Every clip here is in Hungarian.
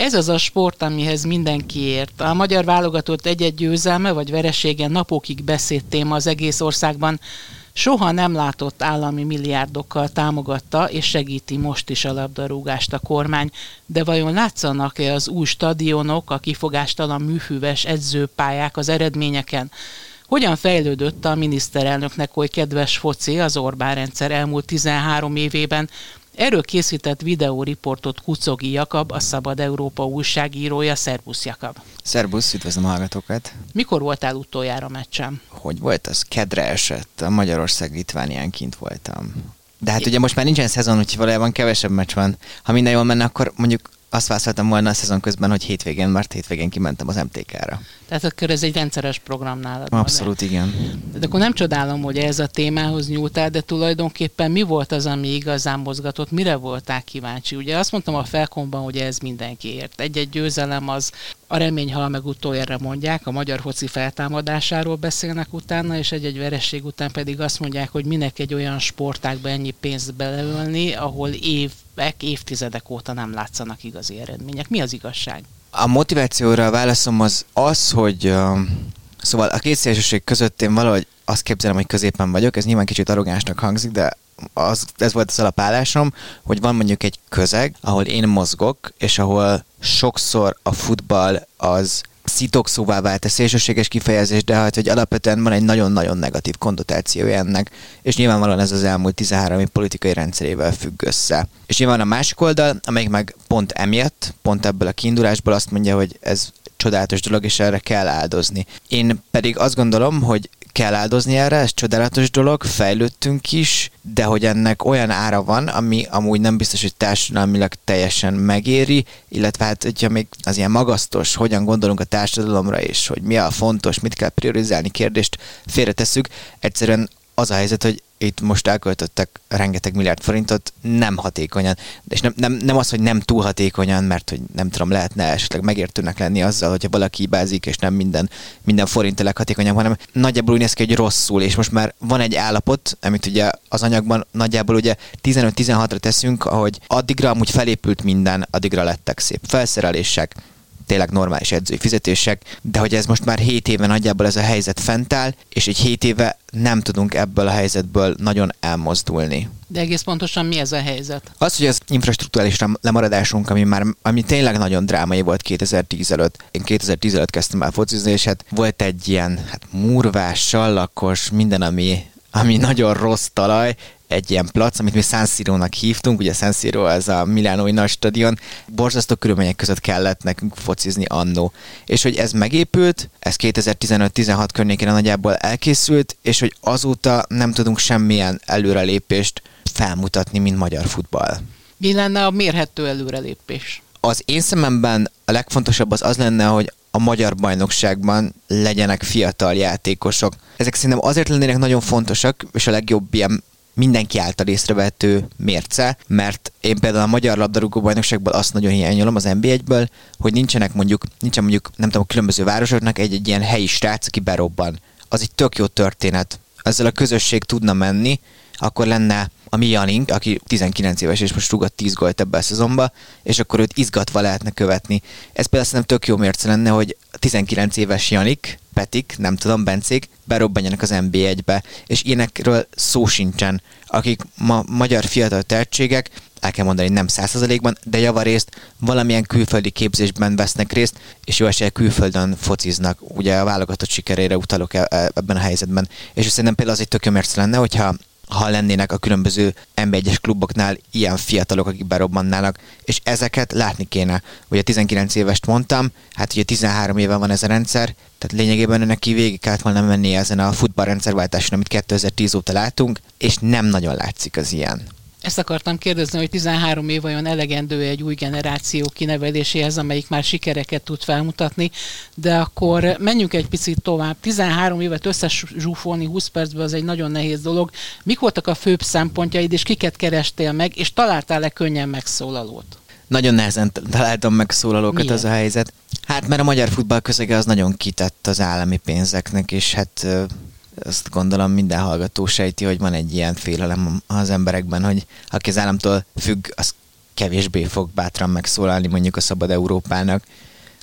Ez az a sport, amihez mindenki ért. A magyar válogatott egy-egy győzelme vagy veresége napokig beszéd téma az egész országban. Soha nem látott állami milliárdokkal támogatta és segíti most is a labdarúgást a kormány, de vajon látszanak-e az új stadionok, a kifogástalan műfüves edzőpályák az eredményeken? Hogyan fejlődött a miniszterelnöknek oly kedves foci az Orbán rendszer elmúlt 13 évében? Erről készített videóriportot Kucogi Jakab, a Szabad Európa újságírója. Szerbusz Jakab! Szerbusz, üdvözlöm a hallgatókat! Mikor voltál utoljára meccsen? Hogy volt az? Kedre esett, a Magyarország Litvánián kint voltam. De hát ugye most már nincsen szezon, úgyhogy valójában kevesebb meccs van. Ha minden jól menne, akkor mondjuk azt válaszoltam volna a szezon közben, hogy hétvégén, mert hétvégén kimentem az MTK-ra. Tehát akkor ez egy rendszeres program nálad. Abszolút, de. igen. De akkor nem csodálom, hogy ez a témához nyúltál, de tulajdonképpen mi volt az, ami igazán mozgatott? Mire voltál kíváncsi? Ugye azt mondtam a felkomban, hogy ez mindenkiért. Egy-egy győzelem az a remény hal meg utoljára mondják, a magyar foci feltámadásáról beszélnek utána, és egy-egy vereség után pedig azt mondják, hogy minek egy olyan sportákba ennyi pénzt beleölni, ahol évek, évtizedek óta nem látszanak igazi eredmények. Mi az igazság? A motivációra a válaszom az az, hogy uh, szóval a két szélsőség között én valahogy azt képzelem, hogy középen vagyok, ez nyilván kicsit arrogánsnak hangzik, de az, ez volt az alapállásom, hogy van mondjuk egy közeg, ahol én mozgok, és ahol sokszor a futball az szitokszóvá vált a szélsőséges kifejezés, de hát, hogy alapvetően van egy nagyon-nagyon negatív konnotációja ennek, és nyilvánvalóan ez az elmúlt 13 év politikai rendszerével függ össze. És nyilván a másik oldal, amelyik meg pont emiatt, pont ebből a kiindulásból azt mondja, hogy ez csodálatos dolog, és erre kell áldozni. Én pedig azt gondolom, hogy kell áldozni erre, ez csodálatos dolog, fejlődtünk is, de hogy ennek olyan ára van, ami amúgy nem biztos, hogy társadalmilag teljesen megéri, illetve hát, hogyha még az ilyen magasztos, hogyan gondolunk a társadalomra, és hogy mi a fontos, mit kell priorizálni kérdést félretesszük, egyszerűen az a helyzet, hogy itt most elköltöttek rengeteg milliárd forintot nem hatékonyan. És nem, nem, nem az, hogy nem túl hatékonyan, mert hogy nem tudom, lehetne esetleg megértőnek lenni azzal, hogyha valaki hibázik, és nem minden, minden forint a leghatékonyabb, hanem nagyjából úgy néz ki, hogy rosszul, és most már van egy állapot, amit ugye az anyagban nagyjából ugye 15-16-ra teszünk, ahogy addigra amúgy felépült minden, addigra lettek szép felszerelések, tényleg normális edzői fizetések, de hogy ez most már 7 éve nagyjából ez a helyzet fent áll, és egy 7 éve nem tudunk ebből a helyzetből nagyon elmozdulni. De egész pontosan mi ez a helyzet? Az, hogy az infrastruktúrális lemaradásunk, ami már ami tényleg nagyon drámai volt 2010 előtt. Én 2010 előtt kezdtem el focizni, és hát volt egy ilyen hát murvás, sallakos, minden, ami ami nagyon rossz talaj, egy ilyen plac, amit mi San Siro-nak hívtunk, ugye San Siro ez a Milánói nagy stadion, borzasztó körülmények között kellett nekünk focizni annó. És hogy ez megépült, ez 2015-16 környékén nagyjából elkészült, és hogy azóta nem tudunk semmilyen előrelépést felmutatni, mint magyar futball. Mi lenne a mérhető előrelépés? Az én szememben a legfontosabb az az lenne, hogy a magyar bajnokságban legyenek fiatal játékosok. Ezek szerintem azért lennének nagyon fontosak, és a legjobb ilyen mindenki által észrevehető mérce, mert én például a Magyar Labdarúgó Bajnokságból azt nagyon hiányolom az NB1-ből, hogy nincsenek mondjuk, nincsen mondjuk, nem tudom, a különböző városoknak egy, egy ilyen helyi srác, aki berobban. Az egy tök jó történet. Ezzel a közösség tudna menni, akkor lenne a mi Janink, aki 19 éves és most rúgott 10 gólt ebbe a szezonba, és akkor őt izgatva lehetne követni. Ez például szerintem tök jó mérce lenne, hogy 19 éves Janik, Petik, nem tudom, Bencék, berobbanjanak az NB1-be, és ilyenekről szó sincsen, akik ma magyar fiatal tehetségek, el kell mondani, nem százszerzalékban, de javarészt valamilyen külföldi képzésben vesznek részt, és jó esélye külföldön fociznak. Ugye a válogatott sikerére utalok e- e- ebben a helyzetben. És szerintem például az egy tök lenne, hogyha ha lennének a különböző MB1-es kluboknál ilyen fiatalok, akik berobbannának, és ezeket látni kéne. Ugye 19 évest mondtam, hát ugye 13 éve van ez a rendszer, tehát lényegében neki végig kellett volna menni ezen a futballrendszerváltáson, amit 2010 óta látunk, és nem nagyon látszik az ilyen. Ezt akartam kérdezni, hogy 13 év vajon elegendő egy új generáció kineveléséhez, amelyik már sikereket tud felmutatni, de akkor menjünk egy picit tovább. 13 évet összezsúfolni 20 percben az egy nagyon nehéz dolog. Mik voltak a főbb szempontjaid, és kiket kerestél meg, és találtál-e könnyen megszólalót? Nagyon nehezen találtam meg szólalókat Miért? az a helyzet. Hát mert a magyar futball közege az nagyon kitett az állami pénzeknek, és hát azt gondolom minden hallgató sejti, hogy van egy ilyen félelem az emberekben, hogy aki az államtól függ, az kevésbé fog bátran megszólalni mondjuk a Szabad Európának.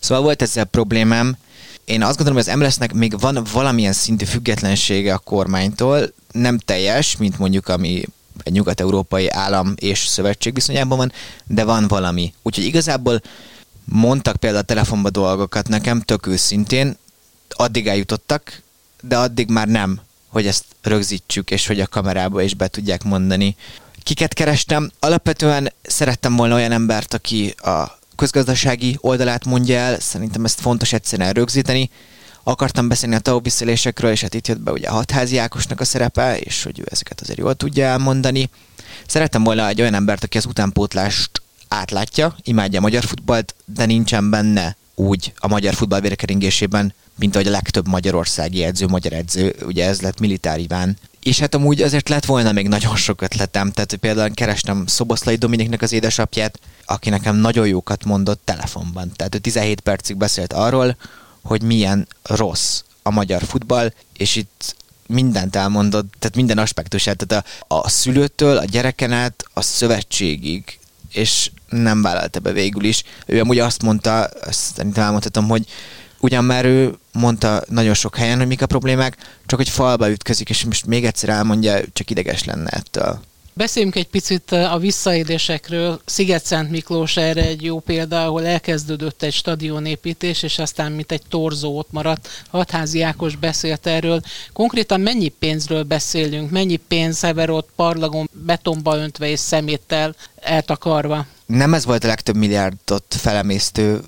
Szóval volt ezzel problémám. Én azt gondolom, hogy az MLS-nek még van valamilyen szintű függetlensége a kormánytól, nem teljes, mint mondjuk ami egy nyugat-európai állam és szövetség viszonyában van, de van valami. Úgyhogy igazából mondtak például a telefonba dolgokat nekem, tök őszintén, addig eljutottak, de addig már nem, hogy ezt rögzítsük, és hogy a kamerába is be tudják mondani. Kiket kerestem? Alapvetően szerettem volna olyan embert, aki a közgazdasági oldalát mondja el, szerintem ezt fontos egyszerűen rögzíteni. Akartam beszélni a TAO visszaélésekről, és hát itt jött be ugye a hatházi Ákosnak a szerepe, és hogy ő ezeket azért jól tudja elmondani. Szerettem volna egy olyan embert, aki az utánpótlást átlátja, imádja a magyar futballt, de nincsen benne úgy a magyar futball vérkeringésében, mint ahogy a legtöbb magyarországi edző, magyar edző, ugye ez lett Militár Iván. És hát amúgy azért lett volna még nagyon sok ötletem, tehát például kerestem Szoboszlai Dominiknek az édesapját, aki nekem nagyon jókat mondott telefonban. Tehát ő 17 percig beszélt arról, hogy milyen rossz a magyar futball, és itt mindent elmondott, tehát minden aspektusát, tehát a, a szülőtől, a gyereken át, a szövetségig, és nem vállalta be végül is. Ő amúgy azt mondta, ezt szerintem elmondhatom, hogy ugyan már ő mondta nagyon sok helyen, hogy mik a problémák, csak hogy falba ütközik, és most még egyszer elmondja, csak ideges lenne ettől. Beszéljünk egy picit a visszaélésekről. Sziget-Szent Miklós erre egy jó példa, ahol elkezdődött egy stadionépítés, és aztán mint egy torzó ott maradt. Hatházi Ákos beszélt erről. Konkrétan mennyi pénzről beszélünk? Mennyi pénz ott parlagon betonba öntve és szeméttel eltakarva? Nem ez volt a legtöbb milliárdot felemésztő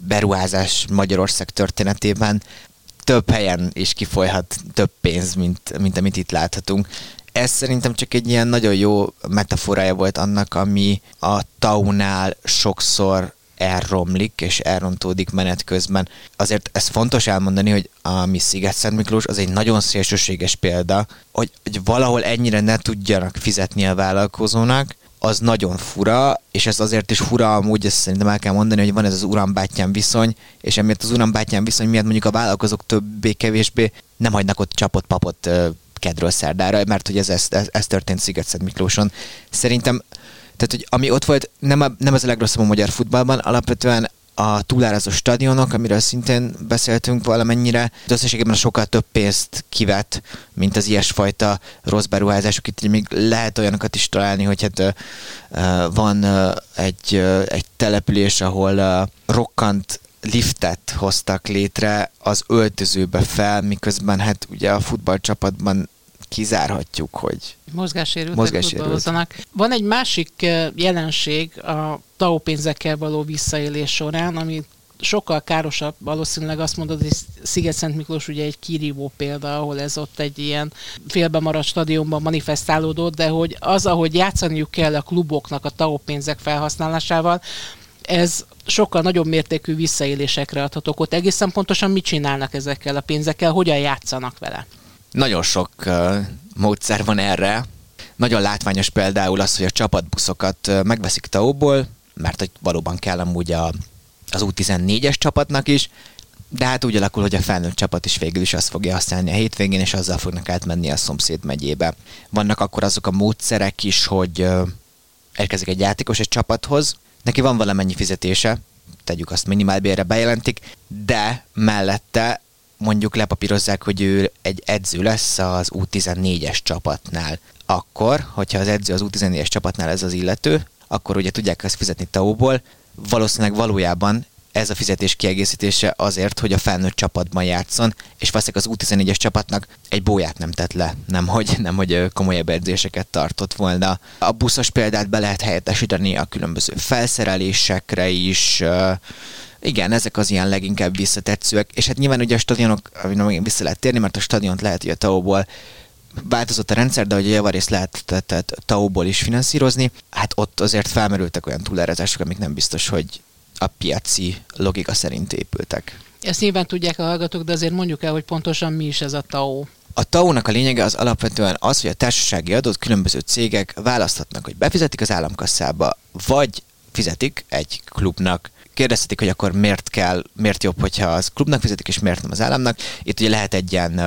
beruházás Magyarország történetében több helyen is kifolyhat több pénz, mint, mint amit itt láthatunk. Ez szerintem csak egy ilyen nagyon jó metaforája volt annak, ami a taunál sokszor elromlik és elrontódik menet közben. Azért ez fontos elmondani, hogy a mi Sziget-Szent Miklós az egy nagyon szélsőséges példa, hogy, hogy valahol ennyire ne tudjanak fizetni a vállalkozónak, az nagyon fura, és ez azért is fura amúgy, ezt szerintem el kell mondani, hogy van ez az urambátyám viszony, és emiatt az urambátyám viszony miatt mondjuk a vállalkozók többé-kevésbé nem hagynak ott csapott papot kedről szerdára, mert hogy ez, ez, ez, történt Sziget Miklóson. Szerintem tehát, hogy ami ott volt, nem, a, nem az a legrosszabb a magyar futballban, alapvetően a túlárazó stadionok, amiről szintén beszéltünk valamennyire, de összességében sokkal több pénzt kivet, mint az ilyesfajta rossz beruházások. Itt még lehet olyanokat is találni, hogy hát uh, van uh, egy, uh, egy település, ahol rokkant liftet hoztak létre az öltözőbe fel, miközben hát ugye a futballcsapatban kizárhatjuk, hogy mozgássérültek mozgássérült. Van egy másik jelenség a TAO pénzekkel való visszaélés során, ami sokkal károsabb, valószínűleg azt mondod, hogy Sziget-Szent Miklós ugye egy kirívó példa, ahol ez ott egy ilyen félbe maradt stadionban manifestálódott, de hogy az, ahogy játszaniuk kell a kluboknak a TAO pénzek felhasználásával, ez sokkal nagyobb mértékű visszaélésekre adhatok ott. Egészen pontosan mit csinálnak ezekkel a pénzekkel, hogyan játszanak vele? Nagyon sok uh, módszer van erre. Nagyon látványos például az, hogy a csapatbuszokat megveszik Taóból, mert hogy valóban kell amúgy a, az U14-es csapatnak is, de hát úgy alakul, hogy a felnőtt csapat is végül is azt fogja használni a hétvégén, és azzal fognak átmenni a szomszéd megyébe. Vannak akkor azok a módszerek is, hogy uh, érkezik egy játékos egy csapathoz, neki van valamennyi fizetése, tegyük azt minimálbérre bejelentik, de mellette mondjuk lepapírozzák, hogy ő egy edző lesz az U14-es csapatnál. Akkor, hogyha az edző az U14-es csapatnál ez az illető, akkor ugye tudják ezt fizetni TAU-ból, valószínűleg valójában ez a fizetés kiegészítése azért, hogy a felnőtt csapatban játszon, és valószínűleg az U14-es csapatnak egy bóját nem tett le, nem hogy, nem hogy komolyabb edzéseket tartott volna. A buszos példát be lehet helyettesíteni a különböző felszerelésekre is, igen, ezek az ilyen leginkább visszatetszőek, és hát nyilván ugye a stadionok, még vissza lehet térni, mert a stadiont lehet, hogy a tao változott a rendszer, de hogy a javarészt lehetett TAO-ból is finanszírozni, hát ott azért felmerültek olyan túlárázások, amik nem biztos, hogy a piaci logika szerint épültek. Ezt nyilván tudják a hallgatók, de azért mondjuk el, hogy pontosan mi is ez a TAO. A TAO-nak a lényege az alapvetően az, hogy a társasági adót különböző cégek választhatnak, hogy befizetik az államkasszába, vagy fizetik egy klubnak. Kérdezhetik, hogy akkor miért kell, miért jobb, hogyha az klubnak fizetik, és miért nem az államnak. Itt ugye lehet egy ilyen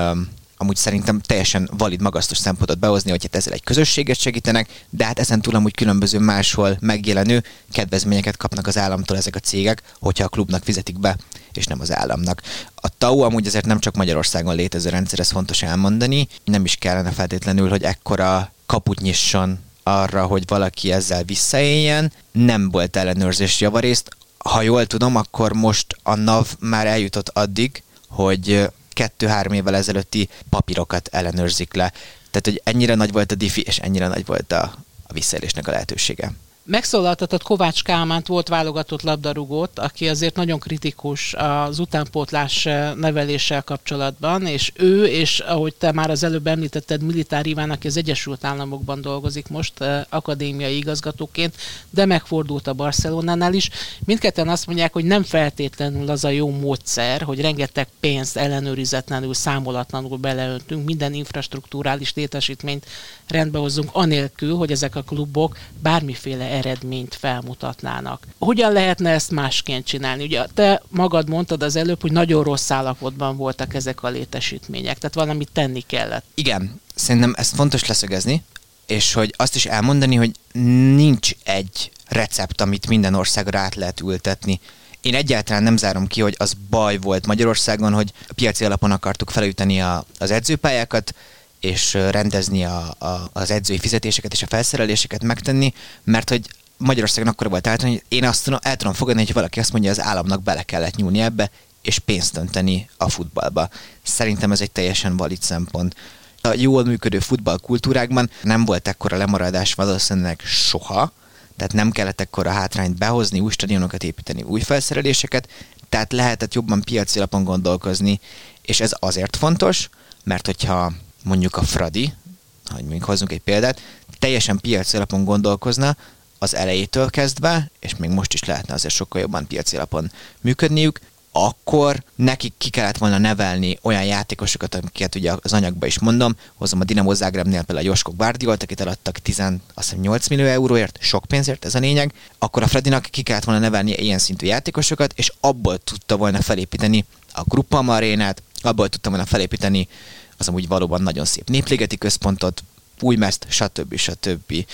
amúgy szerintem teljesen valid, magasztos szempontot behozni, hogy hát ezzel egy közösséget segítenek, de hát ezen túl amúgy különböző máshol megjelenő kedvezményeket kapnak az államtól ezek a cégek, hogyha a klubnak fizetik be, és nem az államnak. A TAU amúgy azért nem csak Magyarországon létező rendszer, ez fontos elmondani, nem is kellene feltétlenül, hogy ekkora kaput nyisson arra, hogy valaki ezzel visszaéljen. Nem volt ellenőrzés javarészt. Ha jól tudom, akkor most a NAV már eljutott addig, hogy kettő-három évvel ezelőtti papírokat ellenőrzik le. Tehát, hogy ennyire nagy volt a diffi, és ennyire nagy volt a, a visszaélésnek a lehetősége. Megszólaltatott Kovács Kálmánt volt válogatott labdarúgót, aki azért nagyon kritikus az utánpótlás neveléssel kapcsolatban, és ő, és ahogy te már az előbb említetted, Militár Iván, aki az Egyesült Államokban dolgozik most akadémiai igazgatóként, de megfordult a Barcelonánál is. Mindketten azt mondják, hogy nem feltétlenül az a jó módszer, hogy rengeteg pénzt ellenőrizetlenül, számolatlanul beleöntünk, minden infrastruktúrális létesítményt rendbe hozzunk, anélkül, hogy ezek a klubok bármiféle eredményt felmutatnának. Hogyan lehetne ezt másként csinálni? Ugye te magad mondtad az előbb, hogy nagyon rossz állapotban voltak ezek a létesítmények, tehát valamit tenni kellett. Igen, szerintem ezt fontos leszögezni, és hogy azt is elmondani, hogy nincs egy recept, amit minden országra át lehet ültetni. Én egyáltalán nem zárom ki, hogy az baj volt Magyarországon, hogy a piaci alapon akartuk felüteni a, az edzőpályákat, és rendezni a, a, az edzői fizetéseket és a felszereléseket megtenni, mert hogy Magyarországon akkor volt általán, hogy én azt tudom, el tudom fogadni, hogy valaki azt mondja, az államnak bele kellett nyúlni ebbe, és pénzt önteni a futballba. Szerintem ez egy teljesen valid szempont. A jól működő futballkultúrákban nem volt ekkora lemaradás valószínűleg soha, tehát nem kellett ekkora hátrányt behozni, új stadionokat építeni, új felszereléseket, tehát lehetett jobban piaci alapon gondolkozni, és ez azért fontos, mert hogyha mondjuk a Fradi, hogy még hozzunk egy példát, teljesen piaci alapon gondolkozna, az elejétől kezdve, és még most is lehetne azért sokkal jobban piaci alapon működniük, akkor nekik ki kellett volna nevelni olyan játékosokat, amiket ugye az anyagban is mondom, hozom a Dinamo Zagrebnél például a Josko Guardiolt, akit eladtak 10, azt hiszem 8 millió euróért, sok pénzért, ez a lényeg, akkor a Fredinak ki kellett volna nevelni ilyen szintű játékosokat, és abból tudta volna felépíteni a Gruppa Arénát, abból tudta volna felépíteni az amúgy valóban nagyon szép néplégeti központot, Újmeszt, stb. stb.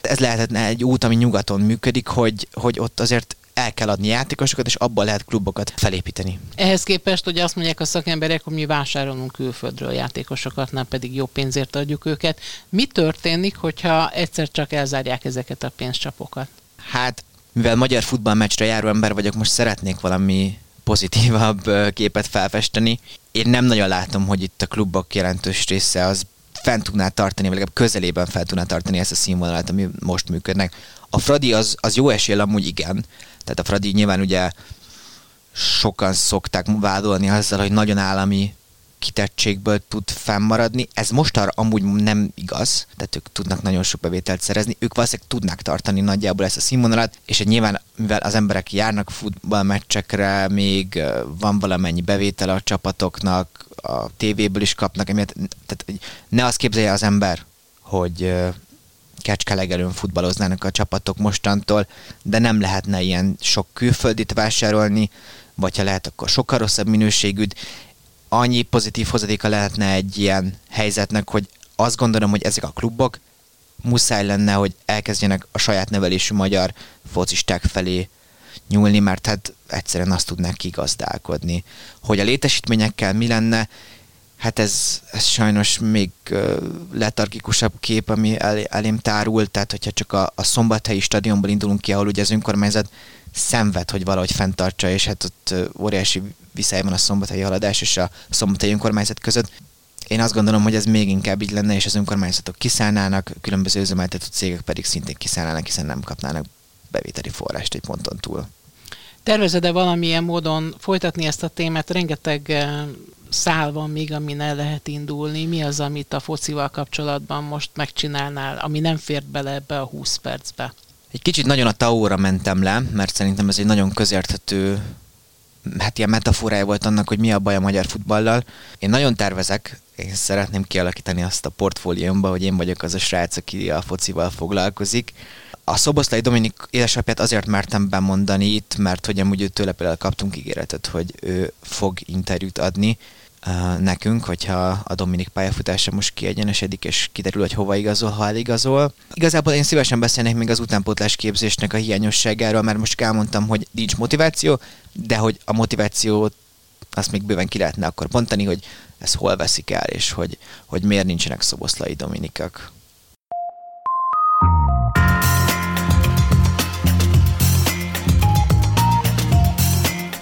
Ez lehetne egy út, ami nyugaton működik, hogy, hogy ott azért el kell adni játékosokat, és abban lehet klubokat felépíteni. Ehhez képest, hogy azt mondják a szakemberek, hogy mi vásárolunk külföldről játékosokat, nem pedig jó pénzért adjuk őket. Mi történik, hogyha egyszer csak elzárják ezeket a pénzcsapokat? Hát, mivel magyar futballmeccsre járó ember vagyok, most szeretnék valami pozitívabb képet felfesteni. Én nem nagyon látom, hogy itt a klubok jelentős része az fent tudná tartani, vagy legalább közelében fel tudná tartani ezt a színvonalat, ami most működnek. A Fradi az, az jó esél amúgy igen. Tehát a Fradi nyilván ugye sokan szokták vádolni azzal, hogy nagyon állami kitettségből tud fennmaradni. Ez most arra amúgy nem igaz, tehát ők tudnak nagyon sok bevételt szerezni, ők valószínűleg tudnák tartani nagyjából ezt a színvonalat, és nyilván, mivel az emberek járnak futballmeccsekre, még van valamennyi bevétel a csapatoknak, a tévéből is kapnak, emiatt, tehát ne azt képzelje az ember, hogy kecskelegelőn futballoznának a csapatok mostantól, de nem lehetne ilyen sok külföldit vásárolni, vagy ha lehet, akkor sokkal rosszabb minőségűt annyi pozitív hozadéka lehetne egy ilyen helyzetnek, hogy azt gondolom, hogy ezek a klubok muszáj lenne, hogy elkezdjenek a saját nevelésű magyar focisták felé nyúlni, mert hát egyszerűen azt tudnák kigazdálkodni. Hogy a létesítményekkel mi lenne, hát ez, ez sajnos még letargikusabb kép, ami el, elém tárul, tehát hogyha csak a, a szombathelyi stadionból indulunk ki, ahol ugye az önkormányzat szenved, hogy valahogy fenntartsa, és hát ott óriási viszály van a szombathelyi haladás és a szombathelyi önkormányzat között. Én azt gondolom, hogy ez még inkább így lenne, és az önkormányzatok kiszállnának, különböző üzemeltető cégek pedig szintén kiszállnának, hiszen nem kapnának bevételi forrást egy ponton túl. Tervezed-e valamilyen módon folytatni ezt a témát? Rengeteg szál van még, amin el lehet indulni? Mi az, amit a focival kapcsolatban most megcsinálnál, ami nem fért bele ebbe a 20 percbe? Egy kicsit nagyon a taóra mentem le, mert szerintem ez egy nagyon közérthető hát ilyen metaforája volt annak, hogy mi a baj a magyar futballal. Én nagyon tervezek, én szeretném kialakítani azt a portfóliómba, hogy én vagyok az a srác, aki a focival foglalkozik. A Szoboszlai Dominik édesapját azért mertem bemondani itt, mert hogy amúgy tőle például kaptunk ígéretet, hogy ő fog interjút adni, nekünk, hogyha a Dominik pályafutása most kiegyenesedik, és kiderül, hogy hova igazol, ha eligazol. Igazából én szívesen beszélnék még az utánpótlás képzésnek a hiányosságáról, mert most elmondtam, hogy nincs motiváció, de hogy a motivációt azt még bőven ki lehetne akkor bontani, hogy ez hol veszik el, és hogy, hogy miért nincsenek szoboszlai Dominikak.